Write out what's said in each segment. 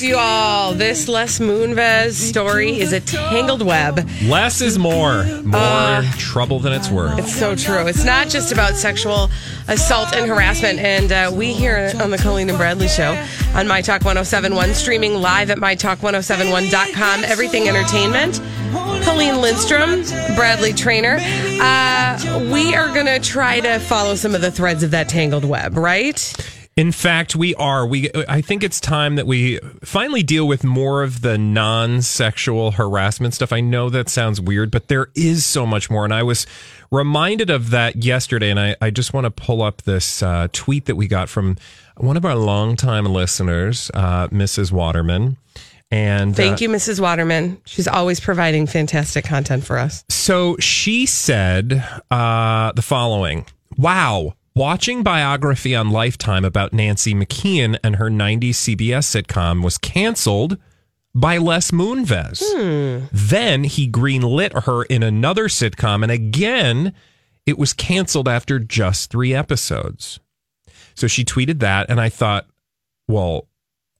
You all. This Les Moonves story is a tangled web. Less is more. More trouble than it's worth. It's so true. It's not just about sexual assault and harassment. And uh, we here on the Colleen and Bradley Show on My Talk 1071, streaming live at MyTalk1071.com, everything entertainment. Colleen Lindstrom, Bradley Traynor. Uh, we are going to try to follow some of the threads of that tangled web, right? In fact, we are. We I think it's time that we finally deal with more of the non-sexual harassment stuff. I know that sounds weird, but there is so much more. And I was reminded of that yesterday, and I, I just want to pull up this uh, tweet that we got from one of our longtime listeners, uh, Mrs. Waterman. And Thank uh, you, Mrs. Waterman. She's always providing fantastic content for us. So she said uh, the following Wow. Watching biography on Lifetime about Nancy McKeon and her 90s CBS sitcom was canceled by Les Moonves. Hmm. Then he greenlit her in another sitcom, and again, it was canceled after just three episodes. So she tweeted that, and I thought, well,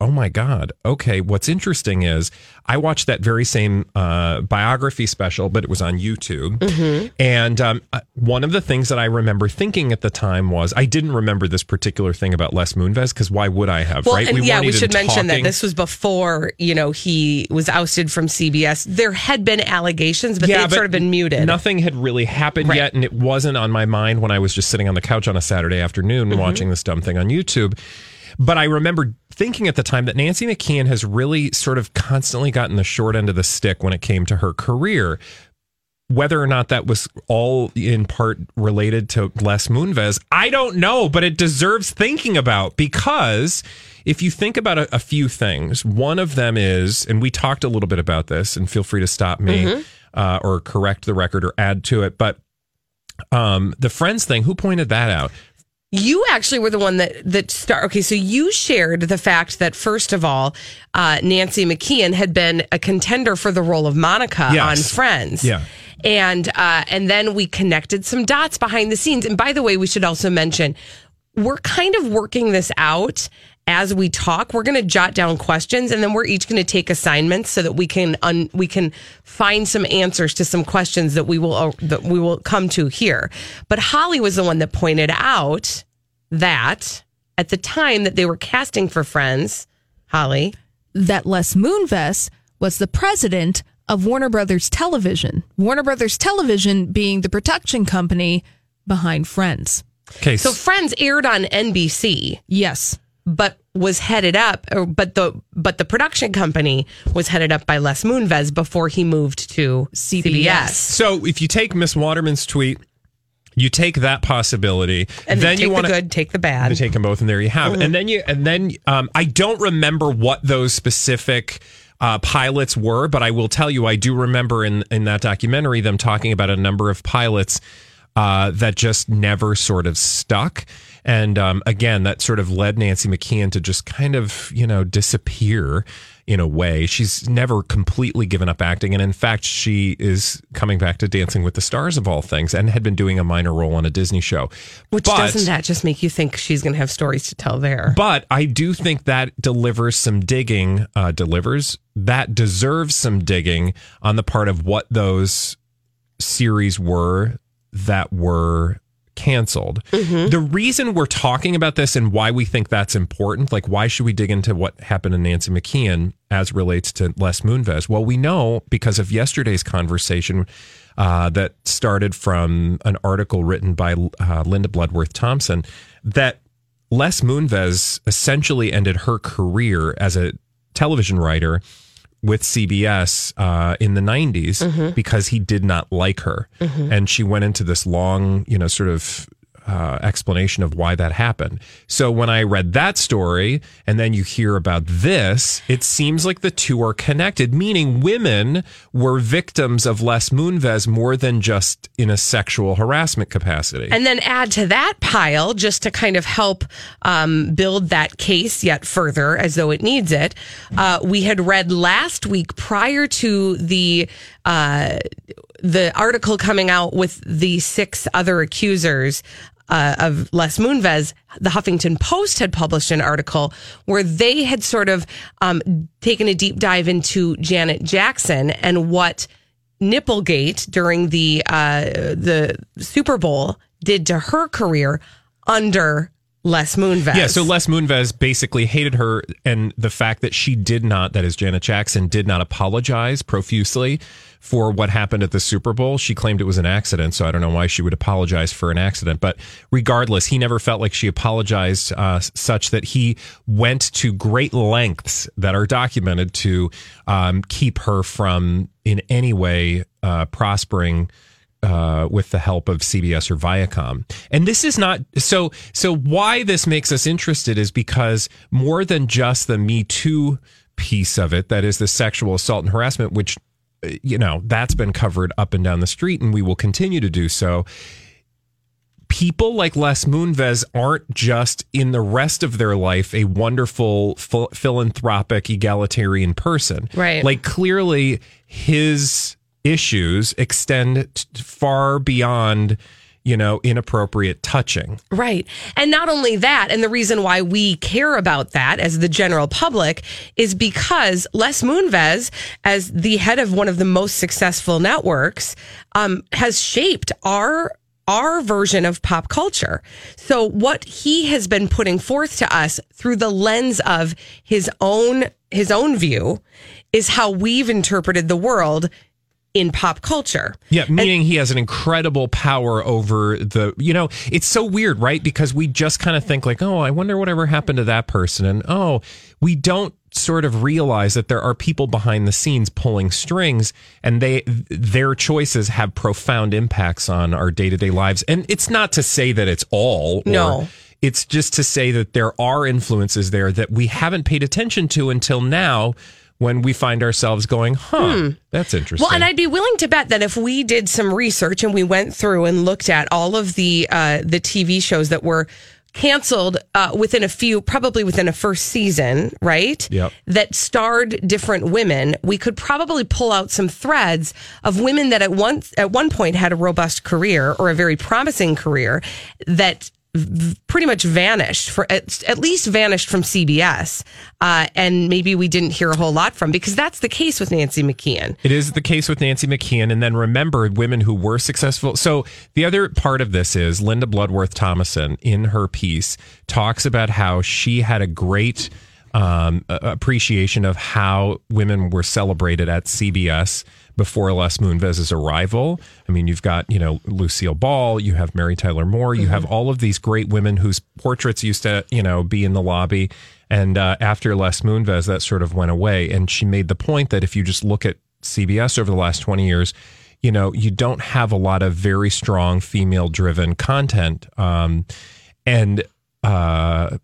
oh my God. Okay. What's interesting is I watched that very same uh, biography special, but it was on YouTube. And um, uh, one of the things that I remember thinking at the time was I didn't remember this particular thing about Les Moonves because why would I have, Well, right? and yeah, we should mention that this was before you know he was ousted from CBS. There had been allegations, but they had sort of been muted. Nothing had really happened Right. yet, and it wasn't on my mind when I was just sitting on the couch on a Saturday afternoon Mm-hmm. watching this dumb thing on YouTube. But I remember thinking at the time that Nancy McKeon has really sort of constantly gotten the short end of the stick when it came to her career. Whether or not that was all in part related to Les Moonves, I don't know, but it deserves thinking about because if you think about a, a few things, one of them is, and we talked a little bit about this, and feel free to stop me uh, or correct the record or add to it, but um, the Friends thing, who pointed that out? You actually were the one that that start. Okay, so you shared the fact that first of all, uh, Nancy McKeon had been a contender for the role of Monica Yes. on Friends. Yeah. and uh, and then we connected some dots behind the scenes. And by the way, we should also mention we're kind of working this out as we talk. We're going to jot down questions, and then we're each going to take assignments so that we can un- we can find some answers to some questions that we will uh, that we will come to here. But Holly was the one that pointed out that at the time that they were casting for Friends, Holly. that Les Moonves was the president of Warner Brothers Television. Warner Brothers Television being the production company behind Friends. Okay, So Friends aired on NBC. Yes. But was headed up or but the but the production company was headed up by Les Moonves before he moved to CBS. So if you take Miss Waterman's tweet, you take that possibility, And then, you want the to good, take the bad. to take them both, and there you have. It. And then you and then um, I don't remember what those specific. Uh, pilots were, but I will tell you, I do remember in in that documentary them talking about a number of pilots uh, that just never sort of stuck. And um, again, that sort of led Nancy McKeon to just kind of, you know, disappear in a way. She's never completely given up acting. And in fact, she is coming back to Dancing with the Stars of all things and had been doing a minor role on a Disney show. Which But- doesn't that just make you think she's going to have stories to tell there? but I do think that delivers some digging, uh, delivers that deserves some digging on the part of what those series were that were canceled. The reason we're talking about this and why we think that's important, like why should we dig into what happened to Nancy McKeon as relates to Les Moonves? Well, we know because of yesterday's conversation uh, that started from an article written by uh, Linda Bloodworth Thomason that Les Moonves essentially ended her career as a television writer with CBS uh, in the 90s because he did not like her. And she went into this long, you know, sort of uh, explanation of why that happened. So when I read that story and then you hear about this, it seems like the two are connected, meaning women were victims of Les Moonves more than just in a sexual harassment capacity. And then add to that pile, just to kind of help um, build that case yet further, as though it needs it. Uh, we had read last week prior to the uh, the article coming out with the six other accusers. Uh, of Les Moonves, the Huffington Post had published an article where they had sort of um, taken a deep dive into Janet Jackson and what Nipplegate during the uh, the Super Bowl did to her career under Les Moonves. Yeah, so Les Moonves basically hated her and the fact that she did not, that is Janet Jackson, did not apologize profusely for what happened at the Super Bowl. She claimed it was an accident, so I don't know why she would apologize for an accident. But regardless, he never felt like she apologized uh, such that he went to great lengths that are documented to um, keep her from in any way uh, prospering uh, with the help of CBS or Viacom. And this is not so. So why this makes us interested is because more than just the Me Too piece of it, that is the sexual assault and harassment, which you know that's been covered up and down the street, and we will continue to do so. People like Les Moonves aren't just in the rest of their life a wonderful ph- philanthropic egalitarian person, Right. Like clearly his issues extend t- far beyond you know inappropriate touching Right. And not only that, and the reason why we care about that as the general public is because Les Moonves, as the head of one of the most successful networks, um, has shaped our our version of pop culture. So what he has been putting forth to us through the lens of his own his own view is how we've interpreted the world in pop culture. Yeah, meaning he has an incredible power over the, you know, it's so weird, right? Because we just kind of think like, oh, I wonder whatever happened to that person. And oh, we don't sort of realize that there are people behind the scenes pulling strings and they their choices have profound impacts on our day-to-day lives. And it's not to say that it's all or No. it's just to say that there are influences there that we haven't paid attention to until now when we find ourselves going, huh, that's interesting. Well, and I'd be willing to bet that if we did some research and we went through and looked at all of the uh, the TV shows that were canceled uh, within a few, probably within a first season, right? Yep. That starred different women, we could probably pull out some threads of women that at one at one point had a robust career or a very promising career that pretty much vanished for at, at least vanished from CBS, uh, and maybe we didn't hear a whole lot from because that's the case with Nancy McKeon. It is the case with Nancy McKeon. And then remember, women who were successful. So the other part of this is Linda Bloodworth Thomason in her piece talks about how she had a great um, appreciation of how women were celebrated at CBS before Les Moonves' arrival. I mean, you've got, you know, Lucille Ball, you have Mary Tyler Moore, you have all of these great women whose portraits used to, you know, be in the lobby. And uh, after Les Moonves, that sort of went away. And she made the point that if you just look at CBS over the last 20 years, you know, you don't have a lot of very strong female driven content. Um, and uh,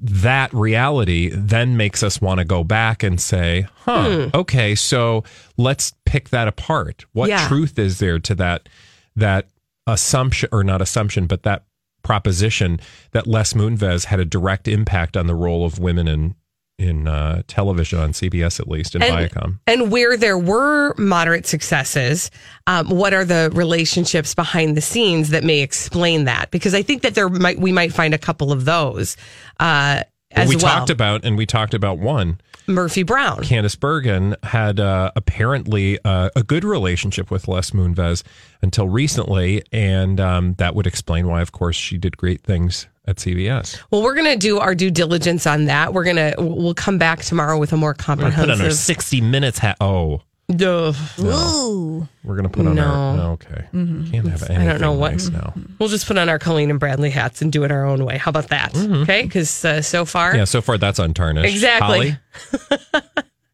that reality then makes us want to go back and say, huh, okay, so let's pick that apart. What Yeah. truth is there to that, that assumption, or not assumption, but that proposition that Les Moonves had a direct impact on the role of women in in uh, television on CBS at least in Viacom. And where there were moderate successes, um, what are the relationships behind the scenes that may explain that? Because I think that there might we might find a couple of those uh, as we well. talked about and we talked about one. Murphy Brown. Candice Bergen had uh, apparently uh, a good relationship with Les Moonves until recently, and um, that would explain why, of course, she did great things at CBS. Well, we're going to do our due diligence on that. We're going to we'll come back tomorrow with a more comprehensive. We're gonna put on our comprehensive. sixty minutes hat. Oh, Ugh. Ooh. We're gonna put on No. our no, okay. Can't have anything I don't know what- nice now. We'll just put on our Colleen and Bradley hats and do it our own way. How about that? Okay, because uh, so far, Yeah, so far that's untarnished. Exactly. Holly?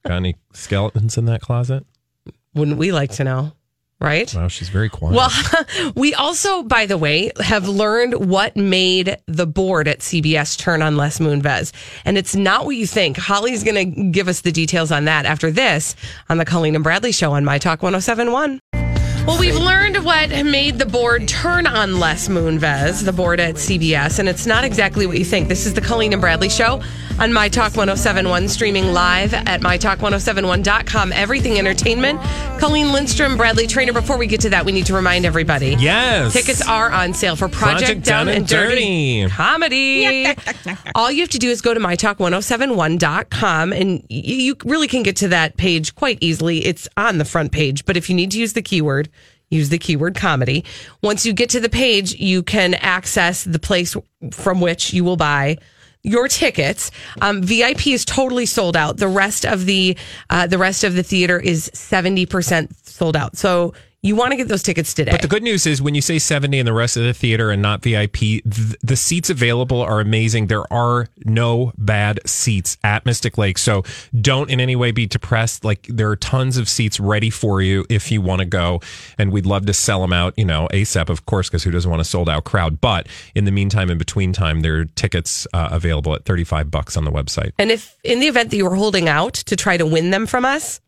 Got any skeletons in that closet? wouldn't we like to know? Right? Wow, she's very quiet. Well, we also, by the way, have learned what made the board at CBS turn on Les Moonves. And it's not what you think. Holly's going to give us the details on that after this on the Colleen and Bradley show on My Talk 1071. Well, we've learned what made the board turn on Les Moonves, the board at CBS, and it's not exactly what you think. This is the Colleen and Bradley Show on My Talk 1071, streaming live at MyTalk1071.com. Everything Entertainment. Colleen Lindstrom, Bradley Traynor. Before we get to that, we need to remind everybody. yes. Tickets are on sale for Project, Project Down, Down and and Dirty, Dirty. Comedy. All you have to do is go to mytalk1071.com and you really can get to that page quite easily. It's on the front page, but if you need to use the keyword, use the keyword comedy. Once you get to the page, you can access the place from which you will buy your tickets. Um, VIP is totally sold out. The rest of the uh, the rest of the theater is seventy percent sold out. So you want to get those tickets today. But the good news is when you say 70 in the rest of the theater and not VIP, th- the seats available are amazing. There are no bad seats at Mystic Lake. So don't in any way be depressed. Like there are tons of seats ready for you if you want to go. And we'd love to sell them out, you know, ASAP, of course, because who doesn't want a sold out crowd? But in the meantime, in between time, there are tickets uh, available at 35 bucks on the website. And if in the event that you were holding out to try to win them from us,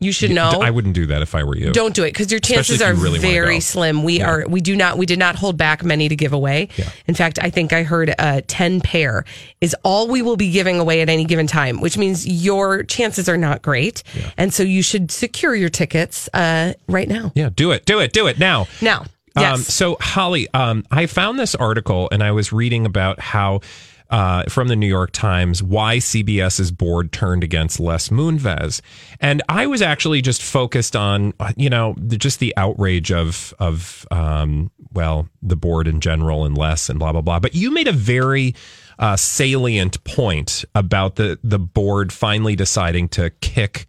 you should know. I wouldn't do that if I were you. don't do it because your chances Especially are really very slim. We Yeah. are we do not we did not hold back many to give away. Yeah. In fact, I think I heard uh, ten pair is all we will be giving away at any given time, which means your chances are not great, and so you should secure your tickets uh, right now. Yeah, do it. Do it. Do it now. Now, yes, Um, so, Holly, um, I found this article and I was reading about how, uh, from the New York Times, why CBS's board turned against Les Moonves. And I was actually just focused on, you know, the, just the outrage of, of um, well, the board in general and Les and blah, blah, blah. But you made a very uh, salient point about the, the board finally deciding to kick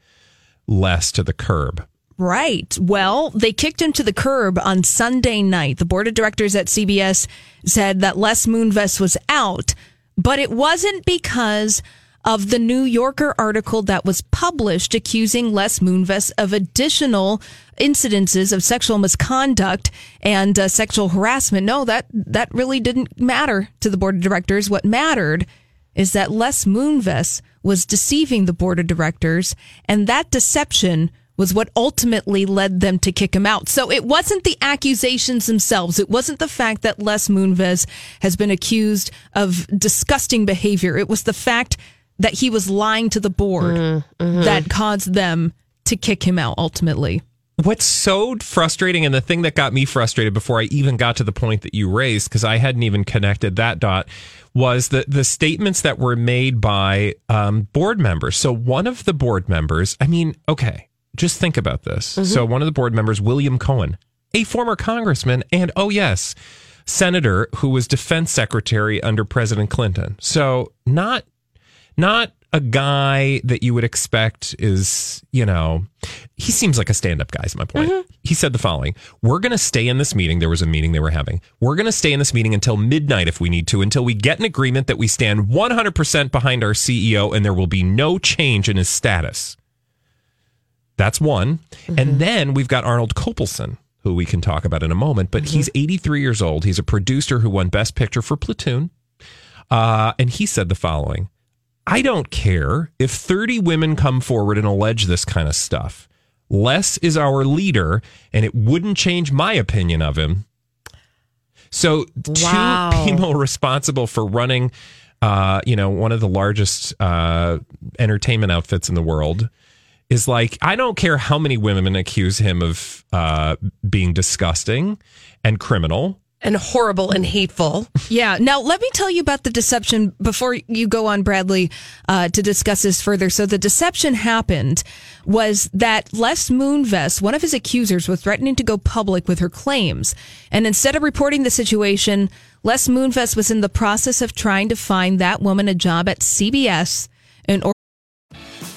Les to the curb. Right. Well, they kicked him to the curb on Sunday night. The board of directors at CBS said that Les Moonves was out, but it wasn't because of the New Yorker article that was published accusing Les Moonves of additional incidences of sexual misconduct and uh, sexual harassment. No, that that really didn't matter to the board of directors. What mattered is that Les Moonves was deceiving the board of directors, and that deception was what ultimately led them to kick him out. So it wasn't the accusations themselves. It wasn't the fact that Les Moonves has been accused of disgusting behavior. It was the fact that he was lying to the board that caused them to kick him out ultimately. What's so frustrating, and the thing that got me frustrated before I even got to the point that you raised, because I hadn't even connected that dot, was the the statements that were made by um, board members. So one of the board members, I mean, okay, just think about this. Mm-hmm. So one of the board members, William Cohen, a former congressman, and oh yes, senator who was defense secretary under President Clinton. So not not a guy that you would expect is, you know, he seems like a stand up guy, is my point. Mm-hmm. He said the following We're going to stay in this meeting. There was a meeting they were having. We're going to stay in this meeting until midnight if we need to, until we get an agreement that we stand 100% behind our CEO and there will be no change in his status. That's one. And then we've got Arnold Kopelson, who we can talk about in a moment, but he's 83 years old. He's a producer who won Best Picture for Platoon. Uh, and he said the following I don't care if 30 women come forward and allege this kind of stuff. Les is our leader, and it wouldn't change my opinion of him. So, Wow. two people responsible for running, uh, you know, one of the largest uh, entertainment outfits in the world is like, I don't care how many women accuse him of uh, being disgusting and criminal. and horrible and hateful. Yeah. Now, let me tell you about the deception before you go on, Bradley, uh, to discuss this further. So, the deception happened was that Les Moonves, one of his accusers, was threatening to go public with her claims. And instead of reporting the situation, Les Moonves was in the process of trying to find that woman a job at CBS in order.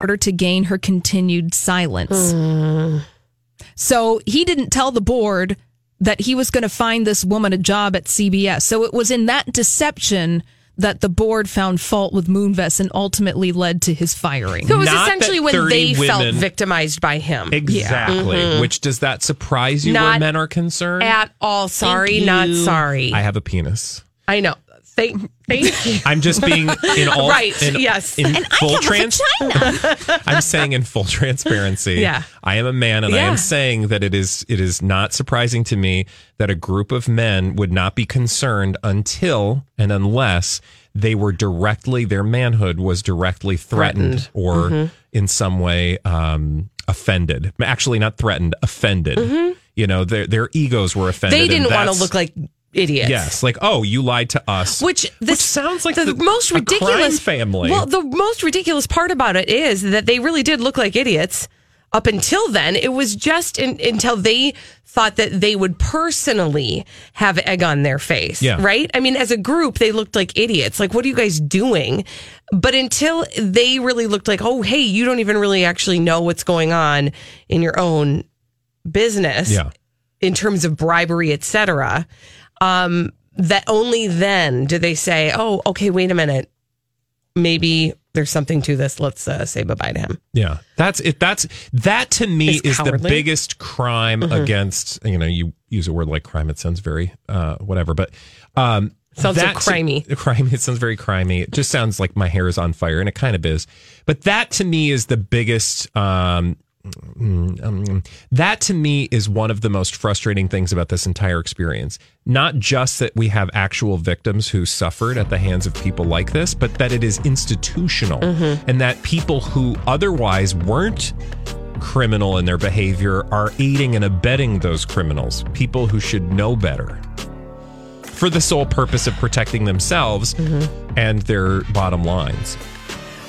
order to gain her continued silence. So he didn't tell the board that he was going to find this woman a job at CBS. So it was in that deception that the board found fault with Moonves and ultimately led to his firing. So it was Not essentially when 30 they felt victimized by him. Exactly. Mm-hmm. Which does that surprise you where men are concerned? At all. Sorry, not sorry. I I, have a penis. I know. Thank, thank you. I'm just being in all Right, in, yes. in And full trans. I'm saying in full transparency. Yeah. I am a man, and I am saying that it is it is not surprising to me that a group of men would not be concerned until and unless they were directly their manhood was directly threatened, Threatened. or Mm-hmm. in some way um, offended. Actually, not threatened, offended. You know, their their egos were offended. Mm-hmm. They didn't want to look like idiots. Yes, like oh, you lied to us. Which this sounds like the, the- most ridiculous family. Well, the most ridiculous part about it is that they really did look like idiots. Up until then, it was just in, until they thought that they would personally have egg on their face. Yeah. Right? I mean, as a group, they looked like idiots. Like, what are you guys doing? But until they really looked like, oh, hey, you don't even really actually know what's going on in your own business yeah. in terms of bribery, et cetera, um, that only then do they say, oh, okay, wait a minute. Maybe there's something to this. Let's uh, say bye bye to him. Yeah, that's it. That's that to me It's is the biggest crime Mm-hmm. against. You know, you use a word like crime. It sounds very uh, whatever, but um, Sounds so that to- crimey. crime. It sounds very crimey. It just sounds like my hair is on fire, and it kind of is. But that to me is the biggest. Um, um, that to me is one of the most frustrating things about this entire experience. Not just that we have actual victims who suffered at the hands of people like this, but that it is institutional Mm-hmm. and that people who otherwise weren't criminal in their behavior are aiding and abetting those criminals, people who should know better. For the sole purpose of protecting themselves Mm-hmm. and their bottom lines.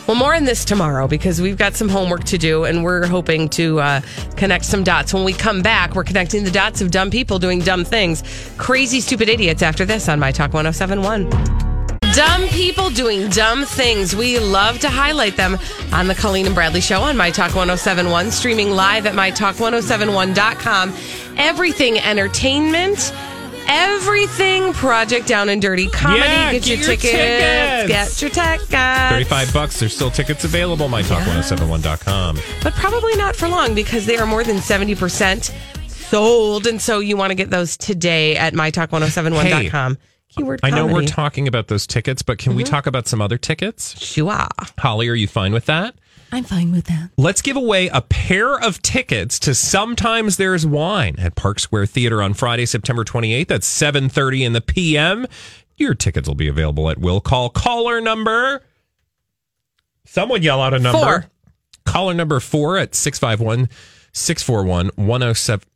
Well, more on this tomorrow because we've got some homework to do and we're hoping to uh, connect some dots. When we come back, we're connecting the dots of dumb people doing dumb things. Crazy, stupid idiots after this on My Talk 1071. Dumb people doing dumb things. We love to highlight them on the Colleen and Bradley Show on My Talk 1071, streaming live at MyTalk1071.com. Everything entertainment. Everything Project Down and Dirty comedy. Yeah, get, your, get your tickets. tickets. Get your tickets. 35 bucks. There's still tickets available. MyTalk1071.com. but probably not for long because they are more than 70% sold. And so you want to get those today at mytalk1071.com. Keyword I know we're talking about those tickets, but can we Mm-hmm. talk about some other tickets? Sure. Holly, are you fine with that? I'm fine with that. Let's give away a pair of tickets to Sometimes There's Wine at Park Square Theater on Friday, September 28th at 7:30 in the PM. Your tickets will be available at Will Call caller number. Someone yell out a number. Four. Caller number 4 at 651 641 107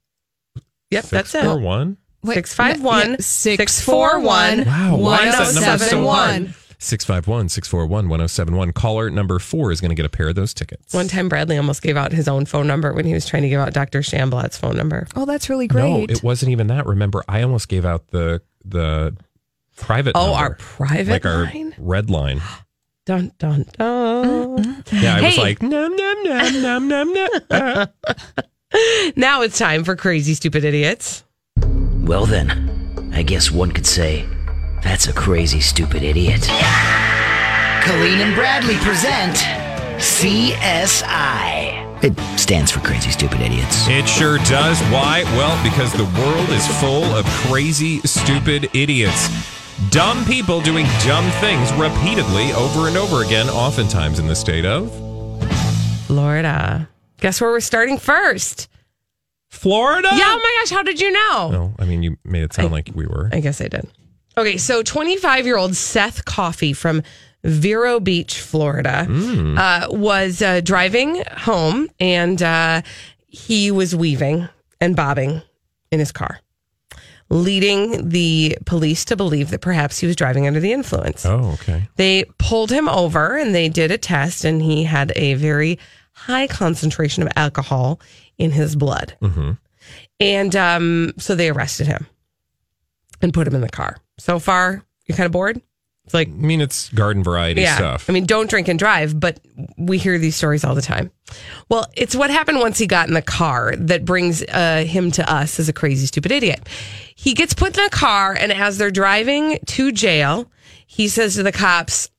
Yep, that's it. 641. 651 six four one Wow, why is that number so 1071. hard? 651 641 1071. Caller number 4 is going to get a pair of those tickets. One time, Bradley almost gave out his own phone number when he was trying to give out Dr. Shamblat's phone number. Oh, that's really great. No, great. it wasn't even that. Remember, I almost gave out the the private. Oh, number. our private like our red line. Dun, dun, dun. Yeah, I was like num num num num num num. Uh, Now it's time for Crazy Stupid Idiots. Well, then, I guess one could say that's a crazy, stupid idiot. Colleen and Bradley present CSI. It stands for Crazy Stupid Idiots. It sure does. Why? Well, because the world is full of crazy, stupid idiots. Dumb people doing dumb things repeatedly over and over again, oftentimes in the state of Florida. Guess where we're starting first? Florida. Yeah, oh my gosh, how did you know? No, I mean, you made it sound like we were. I guess I did. Okay, so 25 year old Seth Coffey from Vero Beach, Florida, uh, was uh, driving home and uh, he was weaving and bobbing in his car, leading the police to believe that perhaps he was driving under the influence. Oh, okay. They pulled him over and they did a test, and he had a very high concentration of alcohol in his blood. And um, so they arrested him and put him in the car. So far, you're kind of bored? It's like, I mean, it's garden variety yeah. stuff. I mean, don't drink and drive, but we hear these stories all the time. Well, it's what happened once he got in the car that brings uh, him to us as a crazy, stupid idiot. He gets put in the car, and as they're driving to jail, he says to the cops,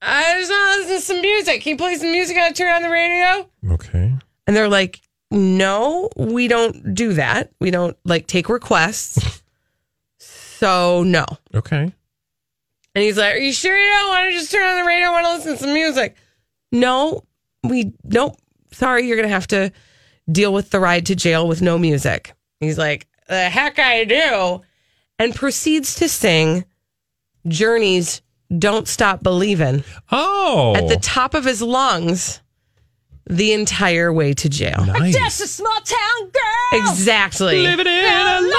I just want to listen to some music. Can you play some music and turn on the radio? okay. And they're like, no, we don't do that. We don't like take requests. So, no. Okay. And he's like, Are you sure you don't want to just turn on the radio? I want to listen to some music. No, we nope. Sorry, you're gonna have to deal with the ride to jail with no music. He's like, The heck I do. And proceeds to sing Journey's Don't Stop Believing Oh. at the top of his lungs the entire way to jail. nice. a small town girl. Exactly. Living in a world.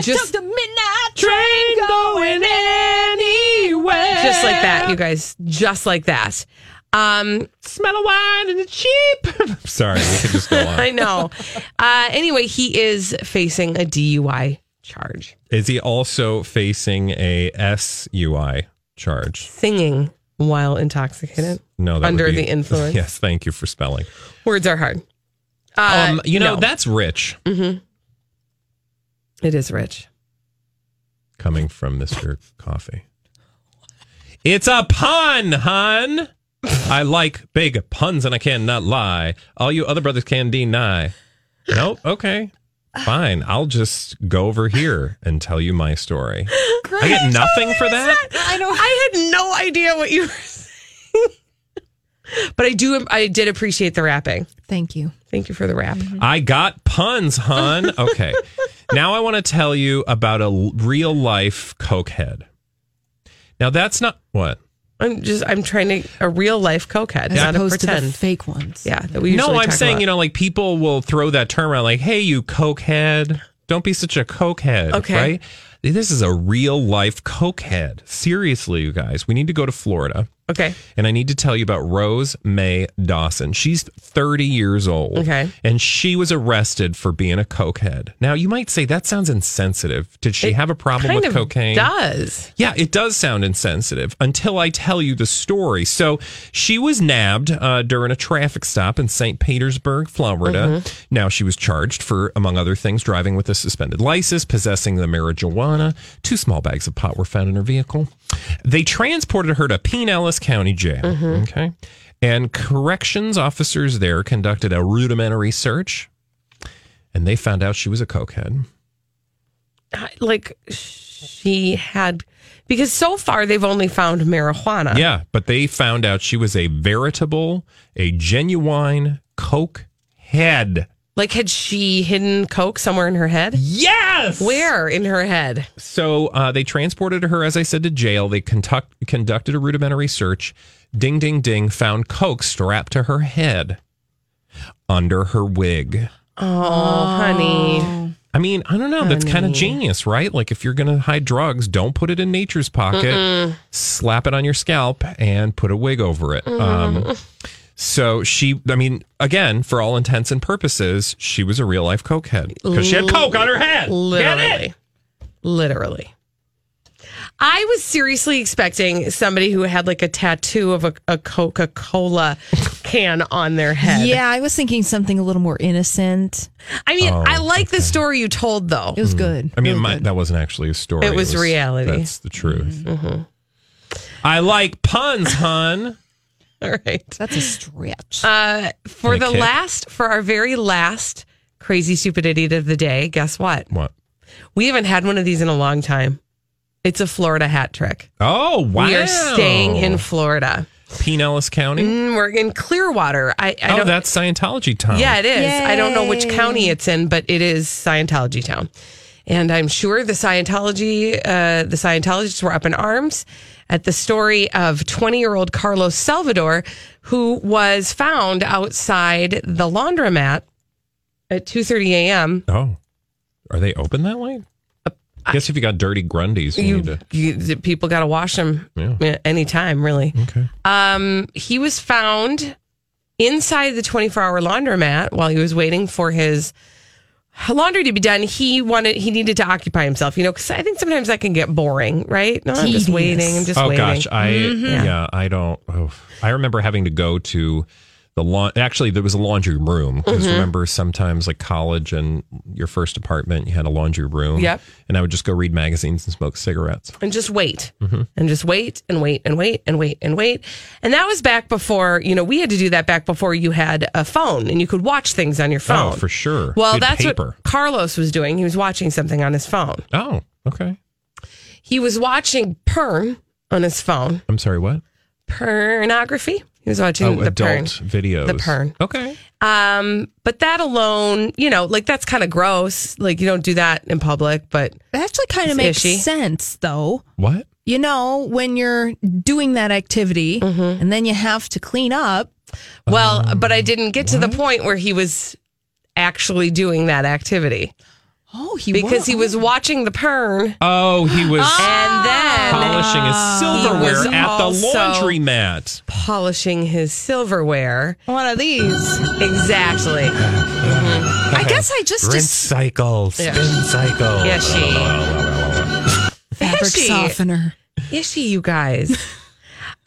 Just the midnight Train going anywhere. just like that, you guys. Just like that. Um, Smell of wine and it's cheap. Sorry, we could just go on. I know. Uh, anyway, he is facing a DUI charge. Is he also facing a SUI charge? Singing while intoxicated. No, that Under be- the influence. Yes, thank you for spelling. Words are hard. Uh, um, you know no. that's rich it is rich. coming from Mister Coffee. It's a pun, hun. I like big puns and I cannot lie. All you other brothers can deny. Nope. Okay. Fine. I'll just go over here and tell you my story. I get nothing for that. I know. I had no idea what you were saying. but I do. I did appreciate the rapping. Thank you. Thank you for the rap. I got puns, hun. Okay. Now I want to tell you about a real life cokehead. Now that's not what. I'm just. I'm trying to a real life cokehead, As not a opposed to the pretend. fake ones. yeah, that we usually No, I'm talk saying, about. you know, like people will throw that term around like, hey, you cokehead. Don't be such a cokehead. Okay. Right? This is a real life cokehead. Seriously, you guys, we need to go to Florida. Okay. And I need to tell you about Rose May Dawson. She's 30 years old. Okay. And she was arrested for being a cokehead. Now, you might say that sounds insensitive. Did she It have a problem kind with of cocaine? Does Yeah, it does sound insensitive until I tell you the story. So she was nabbed uh, during a traffic stop in St. Petersburg, Florida. Now she was charged for, among other things, driving with a suspended license, possessing the marijuana. Two small bags of pot were found in her vehicle. They transported her to Pinellas County Jail. Mm-hmm. Okay. And corrections officers there conducted a rudimentary search and they found out she was a cokehead. like she had because so far they've only found marijuana. Yeah, but they found out she was a veritable, a genuine coke head. Like had she hidden coke somewhere in her head? Yes. Where in her head? So uh, they transported her, as I said, to jail. They conduct, conducted a rudimentary search. Ding, ding, ding. Found coke strapped to her head under her wig. Oh, honey. I mean, I don't know. That's kind of genius, right? Like if you're going to hide drugs, don't put it in nature's pocket. Slap it on your scalp and put a wig over it. Um, so she, I mean, again, for all intents and purposes, she was a real life cokehead because she had coke on her head. Literally. Literally. I was seriously expecting somebody who had like a tattoo of a, a Coca Cola can on their head. Yeah, I was thinking something a little more innocent. I mean, Oh, I like the story you told though. It was hmm. good. I mean, Really my, good. that wasn't actually a story. It was reality. That's the truth. Mm-hmm. Mm-hmm. I like puns, hun. All right. That's a stretch. Uh, for the kick. last, for our very last crazy stupid idiot of the day, guess what? What? We haven't had one of these in a long time. It's a Florida hat trick. Oh, wow. We are staying in Florida. Pinellas County. Mm, We're in Clearwater. I, I oh, don't. that's Scientology town. Yeah, it is. I don't know which county it's in, but it is Scientology town. And I'm sure the Scientology, uh, the Scientologists were up in arms at the story of 20 year old Carlos Salvador, who was found outside the laundromat at 2:30 a.m. Oh, are they open that late? I guess if you got dirty Grundies, you, You, need to. you, people got to wash them Yeah. anytime, really. Okay. Um, he was found inside the 24 hour laundromat while he was waiting for his laundry to be done. He wanted, he needed to occupy himself, you know, because I think sometimes that can get boring, right? No, I'm just waiting. I'm just oh waiting. gosh, I mm-hmm. yeah. I don't. Oh, I remember having to go to the lawn. Actually, there was a laundry room because Mm-hmm. remember sometimes like college and your first apartment, you had a laundry room. Yep. And I would just go read magazines and smoke cigarettes. and just wait Mm-hmm. and just wait and wait and wait and wait and wait. And that was back before, you know, we had to do that back before you had a phone and you could watch things on your phone. Oh, for sure. Well, that's paper. what Carlos was doing. He was watching something on his phone. Oh, okay. He was watching porn on his phone. I'm sorry. What? Pornography. He was watching Oh, the adult porn. videos. The porn. Okay. Um, but that alone, you know, like that's kind of gross. Like you don't do that in public, but That actually kind of makes ishy. sense, though. What? You know, when you're doing that activity Mm-hmm. and then you have to clean up. well, but I didn't get to the point where he was actually doing that activity Oh, he because he was watching the porn Oh, he was and then polishing his silverware at the also- laundromat. polishing his silverware. one of these. Exactly. I guess I just Rinse just cycle, spin Yeah. cycle. Yeah, she. fabric Is she? softener. Is she, you guys?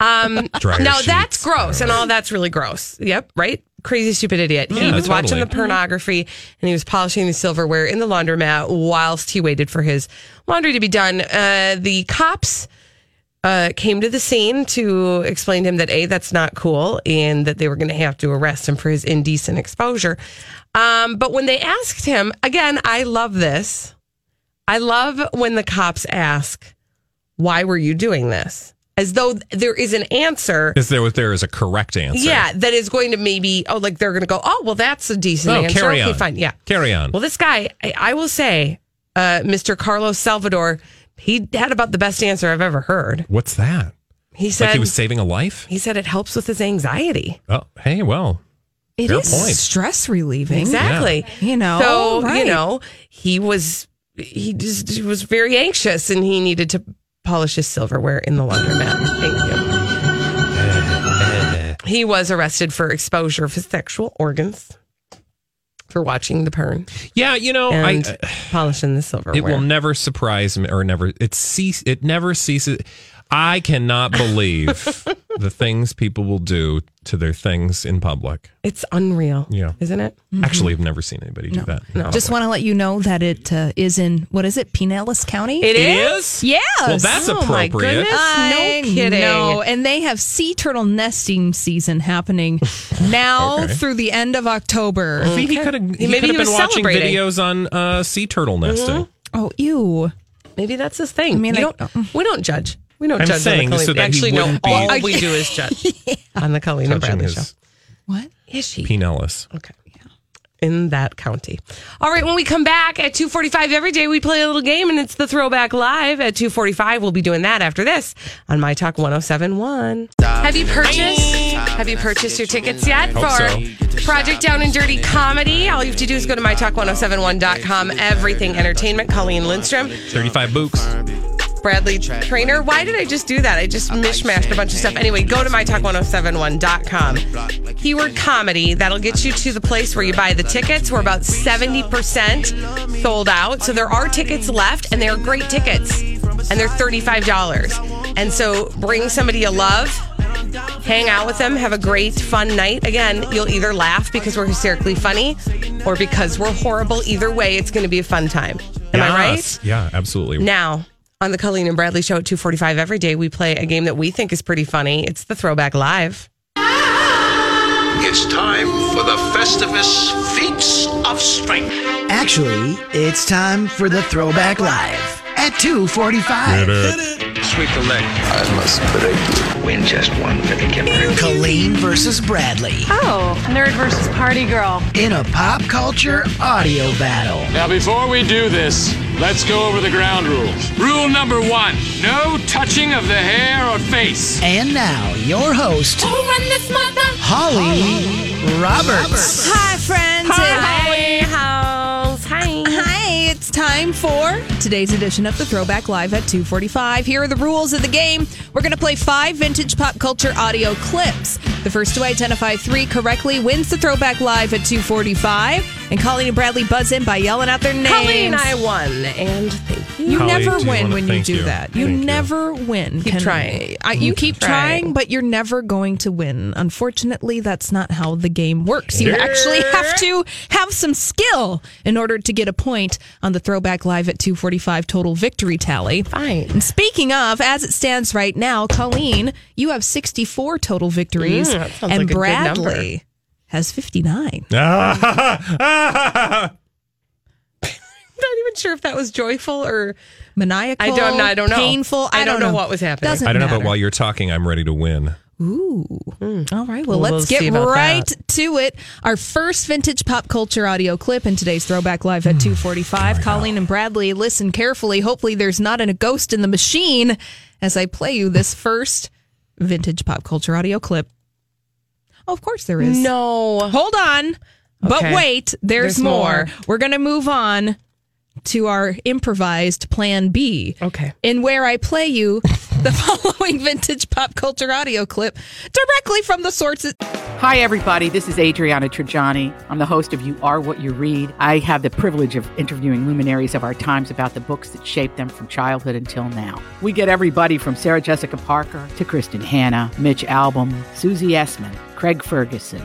Um, Dryer now sheets. that's gross, and all that's really gross. Yep, right. Crazy stupid idiot. he Yeah, was watching the pornography and he was polishing the silverware in the laundromat whilst he waited for his laundry to be done. Uh, the cops uh, came to the scene to explain to him that a that's not cool and that they were going to have to arrest him for his indecent exposure. Um, but when they asked him again, I love this. I love when the cops ask, "Why were you doing this?" As though there is an answer. Is there was there is a correct answer. Yeah, that is going to maybe oh, like they're going to go. Oh, well, that's a decent Oh, answer. carry okay, on. fine. Yeah. Carry on. Well, this guy, I, I will say, uh, Mr. Carlos Salvador, he had about the best answer I've ever heard. What's that? He said like he was saving a life? he said it helps with his anxiety. Oh, hey, well, It Fair is point. stress relieving. Exactly. You know, So right. you know, he was he just he was very anxious, and he needed to polish his silverware in the laundromat. Thank you. he was arrested for exposure of his sexual organs for watching the porn yeah, you know, and I polishing the silverware. it will never surprise me or never it cease it never ceases. I cannot believe the things people will do to their things in public. It's unreal. Yeah. Isn't it? Actually, I've never seen anybody do that. No. Just want to let you know that it uh, is in what is it, Pinellas County? It It is? is? Yes. Well, that's Oh, my appropriate. goodness. No kidding. know. And they have sea turtle nesting season happening now Okay. through the end of October. See, he could have he Maybe could he have was been watching videos on uh, sea turtle nesting. Oh, ew. Maybe that's his thing. I mean, we I- don't. We don't judge. We don't I'm judge. saying on the so Colleen. that he Actually, no. wouldn't be- All we do is judge on the Colleen and Touching Bradley show. his What? Is she Pinellas. okay? In that county. All right. When we come back at two forty-five every day, we play a little game, and it's the Throwback Live at two forty-five. We'll be doing that after this on My Talk one zero seven one. Have you purchased? Have you purchased your tickets yet Hope for Project Down and Dirty Comedy? All you have to do is go to mytalk1071.com. Everything Entertainment. Colleen Lindstrom. 35 books. Bradley Traynor. Why did I just do that? I just mishmashed a bunch of stuff. Anyway, go to mytalk1071.com. Keyword comedy. That'll get you to the place where you buy the tickets. We're about 70% sold out. So there are tickets left, and they're great tickets. And they're $35. And so bring somebody you love. Hang out with them, have a great, fun night. Again, you'll either laugh because we're hysterically funny or because we're horrible. Either way, it's going to be a fun time. Am I right? Yeah, absolutely. Now, on the Colleen and Bradley show at 245 every day, we play a game that we think is pretty funny. It's the Throwback Live. It's time for the Festivus Feats of Strength. Actually, it's time for the Throwback Live at 245. Sweep the leg. I must break you. Win just one for the killer. Colleen versus Bradley Oh, nerd versus party girl. in a pop culture audio battle. Now, before we do this, let's go over the ground rules. Rule number one no touching of the hair or face. And now, your host, Holly Roberts. Hi, friends. Hi, house. Hi. Hi, it's time for today's edition of the Throwback Live at 245. Here are the rules of the game. We're going to play five vintage pop culture audio clips. The first to identify three correctly wins the Throwback Live at 245. And Colleen and Bradley buzz in by yelling out their names. Colleen, I won, and thank you. You Holly, never do you win wanna- when you thank do you. that. You Thank you. never win. Keep trying. I, you keep trying. trying, but you're never going to win. Unfortunately, that's not how the game works. You actually have to have some skill in order to get a point on the Throwback Live at 245 total victory tally. Fine. And speaking of, as it stands right now, Colleen, you have 64 total victories, Mm, and like Bradley has 59. not even sure if that was joyful or Maniacal, I don't- I don't know. painful. I don't know what was happening. Doesn't I don't know, but while you're talking, I'm ready to win. Ooh. All right. Well, Well, let's we'll get right that. to it. Our first vintage pop culture audio clip in today's Throwback Live at 245. Colleen and Bradley, listen carefully. Hopefully, there's not a ghost in the machine as I play you this first vintage pop culture audio clip. Oh, of course, there is. no. Hold on. But wait, there's, There's more. more. We're going to move on to our improvised plan B. Okay. In where I play you the following vintage pop culture audio clip directly from the sources. Hi, everybody. This is Adriana Trigiani. I'm the host of You Are What You Read. I have the privilege of interviewing luminaries of our times about the books that shaped them from childhood until now. We get everybody from Sarah Jessica Parker to Kristin Hannah, Mitch Albom, Susie Essman, Craig Ferguson,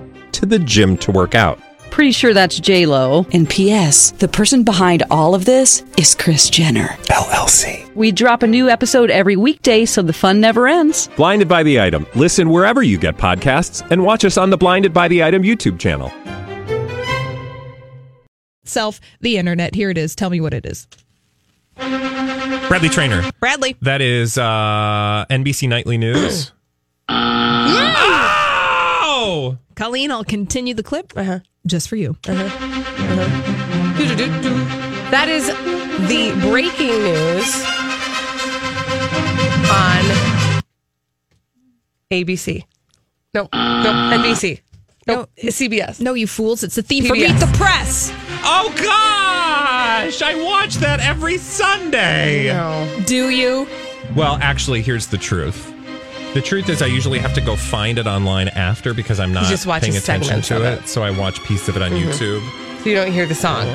to the gym to work out. Pretty sure that's J Lo. And P.S. The person behind all of this is Kris Jenner. LLC. We drop a new episode every weekday, so the fun never ends. Blinded by the item. Listen wherever you get podcasts, and watch us on the Blinded by the Item YouTube channel. Self, the internet. Here it is. Tell me what it is. Bradley Traynor. Bradley. That is uh, NBC Nightly News. oh! Colleen, I'll continue the clip Uh-huh. just for you. Doo-doo-doo-doo. That is the breaking news on ABC. No, no, NBC. No, CBS. No, you fools. It's the theme for PBS. Meet the Press. Oh gosh! I watch that every Sunday. No. Do you? Well, actually, here's the truth. The truth is, I usually have to go find it online after because I'm not just paying attention to it. it. So I watch piece of it on Mhm. YouTube. So you don't hear the song.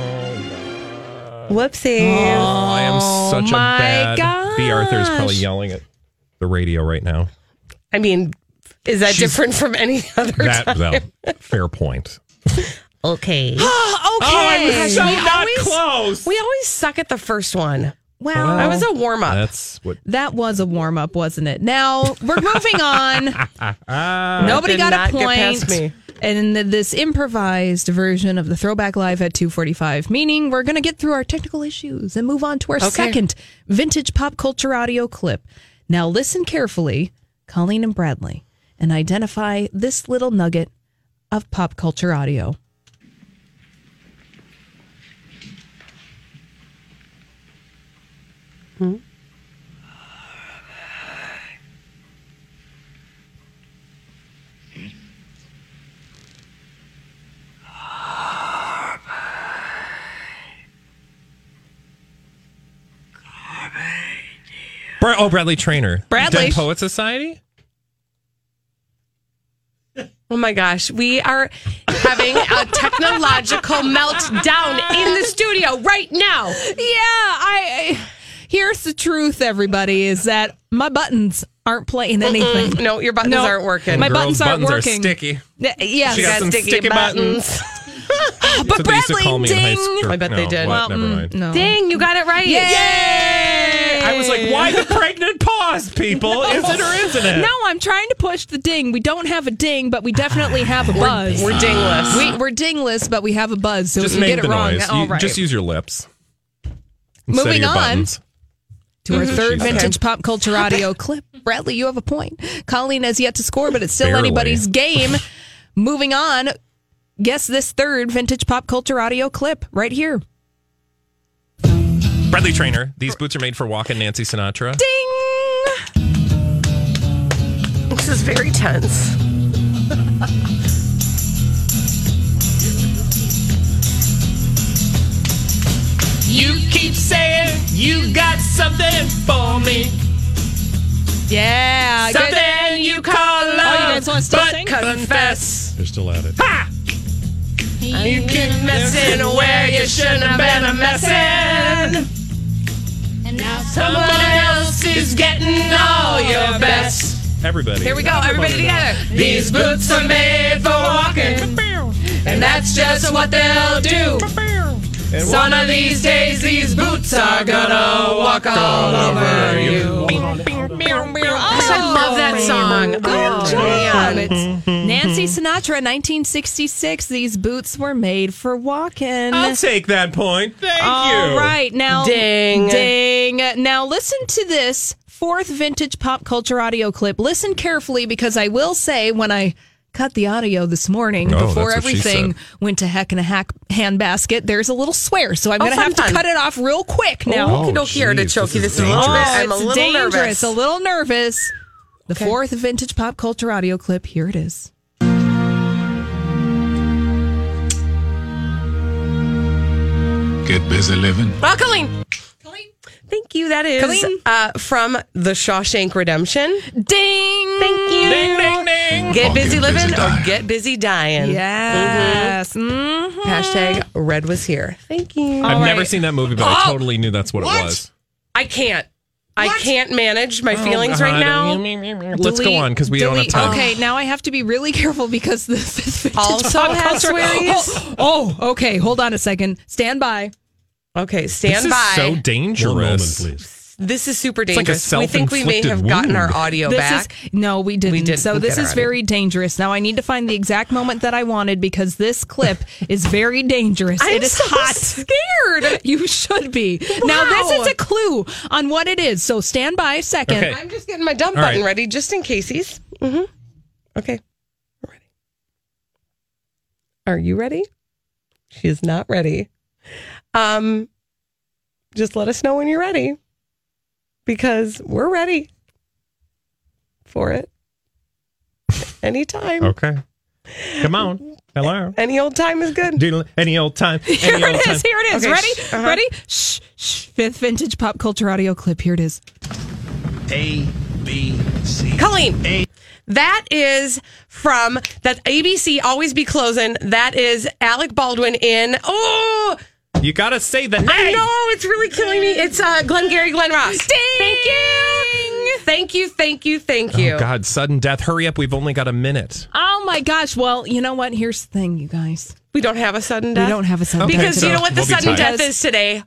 Whoopsie. Oh, I am such a my bad. Bea Arthur's probably yelling at the radio right now. I mean, is that She's- different from any other That time? well, fair point. Okay. okay. Oh, I'm so We not always- close. We always suck at the first one. Well, I was a warm up. That's what. that was a warm up, wasn't it? Now we're moving on. Nobody got a point. And this improvised version of the Throwback Live at 245, meaning we're going to get through our technical issues and move on to our Okay. second vintage pop culture audio clip. Now listen carefully, Colleen and Bradley, and identify this little nugget of pop culture audio. Bra- oh, Bradley Traynor. Bradley. Dead Poet Society? Oh my gosh. We are having a technological meltdown in the studio right now. Yeah, I. I here's the truth, everybody, is that my buttons aren't playing anything. Mm-mm. No, your buttons No, aren't working. My Girls' buttons aren't buttons are sticky. Y- Yes. She got some sticky buttons. but That's used to Bradley, call me in high ding. school. I bet they did. Well, Never mm, mind. No. Ding, you got it right. Yay! I was like, why the pregnant pause, people? Is it or isn't it? No, I'm trying to push the ding. We don't have a ding, but we definitely have a buzz. we're dingless. We, we're dingless, but we have a buzz. So Just if you make get the it wrong, noise. all You- right. Just use your lips. Instead Moving your on. buttons. To our Mhm. third vintage pop culture audio clip. Bradley, you have a point. Colleen has yet to score, but it's still Barely. anybody's game. Moving on. Guess this third vintage pop culture audio clip right here. Bradley Traynor. These boots are made for walking Nancy Sinatra. Ding! This is very tense. you got something for me. Yeah. good. Something you call love. Oh, you guys want to still but sing? confess. They're still at it. Ha! You keep messing where you shouldn't have been a messing. And now someone else is getting all your best. Everybody. Here we go, everybody together. These boots are made for walking, and that's just what they'll do. And One of these days, these boots are gonna walk all over you. I love that oh, song. Good Oh, man. It's Nancy Sinatra, 1966. These boots were made for walking. I'll take that point. Thank All you. right, now Ding. ding. Now listen to this fourth vintage pop culture audio clip. Listen carefully because I will say when I cut the audio this morning Oh, before that's what she everything went to heck in a hack handbasket, there's a little swear, so I'm Oh, going to fun, have to cut it off real quick now. Okie Oh, dokie, artichoke. geez, This this is is a little bit. Oh, I'm a it's little dangerous, nervous. a little nervous. The Okay. fourth vintage pop culture audio clip. Here it is. Get busy living. Colleen. Thank you. That is Colleen. uh, from The Shawshank Redemption. Ding! Thank you. Ding, ding, ding. Get Or busy get busy living or get busy dying. Yes. Mhm. Mhm. Hashtag red was here. Thank you. I've All never seen that movie, but I Oh. totally knew that's what, it was. I can't. I can't manage my feelings right now. Let's go on because we don't have delete- time. Okay, now I have to be really careful because the fifth vintage Also has swearies? Oh, oh, okay. Hold on a second. Stand by. Okay, stand This is by. so One moment, dangerous. please. this is super dangerous. like a dangerous. we think we may have self-inflicted gotten our audio This back. is no, we didn't. didn't So this is our very dangerous. Now I need to find the exact moment that I wanted because this clip is very dangerous. I'm it is so hot. scared. You should be. Now this is a clue on what it is. So stand by a second. Okay. I'm just getting my dump All button right. ready just in case he's. Mm-hmm. Okay. We're ready. Are you ready? She is not ready. Um, just let us know when you're ready because we're ready for it anytime. Okay. Come on. Hello. Any old time is good. Doodle- Any old time. Any Here old it time. Here it is. Okay, Ready? shh, uh-huh. Ready? Shh, shh. Fifth vintage pop culture audio clip. Here it is. A, B, C. Colleen. A. That is from that ABC always be closing. That is Alec Baldwin in oh You got to say the name. I know it's really killing me. It's uh Glengarry Glen Ross. Thank you. Thank you, thank you, thank you. Oh, God, sudden death. Hurry up. We've only got a minute. Oh my gosh. Well, you know what? Here's the thing, you guys. We don't have a sudden death. We don't have a sudden Okay, death. because so you know what the we'll be sudden tight. death is today?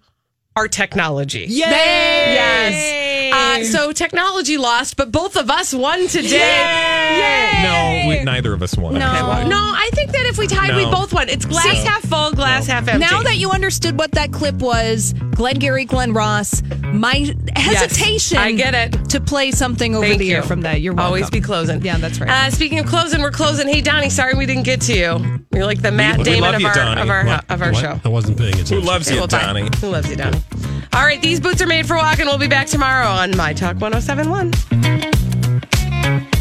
Our technology. Yay! Yes. Uh, so technology lost, but both of us won today. No, we, neither of us won. No. apparently. No, I think that if we tied, we both won. It's glass See- half full, glass half empty. Now that you understood what that clip was, Glengarry Glen Ross, my hesitation I get it. to play something over Thank the you. air from that. You're welcome. Always be closing. Yeah, that's right. Uh, speaking of closing, we're closing. Hey, Donnie, sorry we didn't get to you. You're like the Matt we Damon love of you, our of our What? of our What? show. I wasn't paying attention. Who loves Okay, you, well. Donnie? Who loves you, Donnie? All right, these boots are made for walking. We'll be back tomorrow on My Talk 1071.